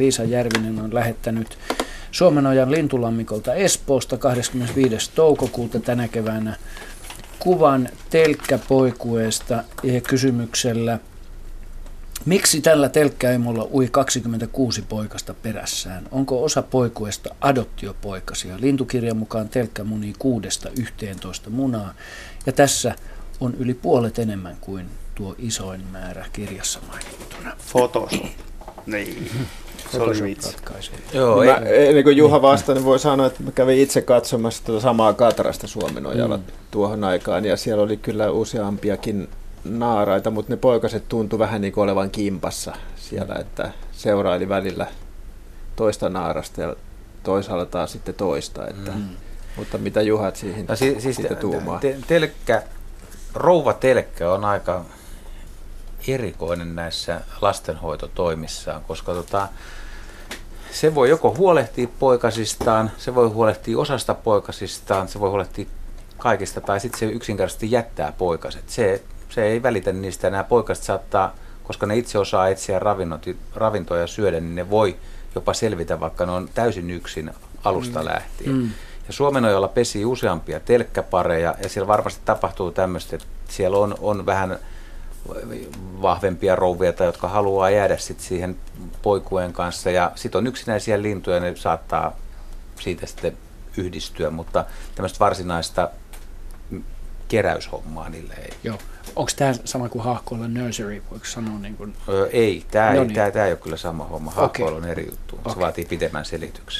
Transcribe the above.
Liisa Järvinen on lähettänyt Suomenojan lintulammikolta Espoosta 25. toukokuuta tänä keväänä kuvan telkkäpoikueesta ja kysymyksellä – Miksi tällä telkkäimolla ui 26 poikasta perässään? Onko osa poikuesta adoptiopoikasia? Lintukirjan mukaan telkkä munii kuudesta 11 munaa ja tässä on yli puolet enemmän kuin tuo isoin määrä kirjassa mainittuna. Photoshop. Niin. Se oli vitsi. Joo, mä, ennen kuin Juha vastaa, niin voi sanoa, että mä kävin itse katsomassa tuota samaa Katrasta Suomenojalla mm. tuohon aikaan, ja siellä oli kyllä useampiakin naaraita, mutta ne poikaset tuntu vähän niin kuin olevan kimpassa siellä, että seuraili välillä toista naarasta ja toisaalla taas sitten toista. Että, mm. Mutta mitä Juhat siihen no, si- siis sitten tuumaa? Te- telkkä, rouva telkkä on aika erikoinen näissä lastenhoitotoimissaan, koska tota, se voi joko huolehtia poikasistaan, se voi huolehtia osasta poikasistaan, se voi huolehtia kaikista, tai sitten se yksinkertaisesti jättää poikaset. Se se ei välitä niistä. Nämä poikaset saattaa, koska ne itse osaa etsiä ravinnot, ravintoja syödä, niin ne voi jopa selvitä, vaikka ne on täysin yksin alusta mm. lähtien. Mm. Ja Suomenojalla pesi useampia telkkäpareja ja siellä varmasti tapahtuu tämmöistä, että siellä on, on vähän vahvempia rouvia, jotka haluaa jäädä sit siihen poikueen kanssa. Ja sitten on yksinäisiä lintuja, ne saattaa siitä sitten yhdistyä, mutta tämmöistä varsinaista keräyshommaa niille ei. Joo. Onko tämä sama kuin hahkoilla nursery, voiko sanoa? Niin kuin... Öö, ei, tämä no ei, niin. tää, tää ei ole kyllä sama homma. Hahkoilla okay. on eri juttu. Okay. Se vaatii pitemmän selityksen.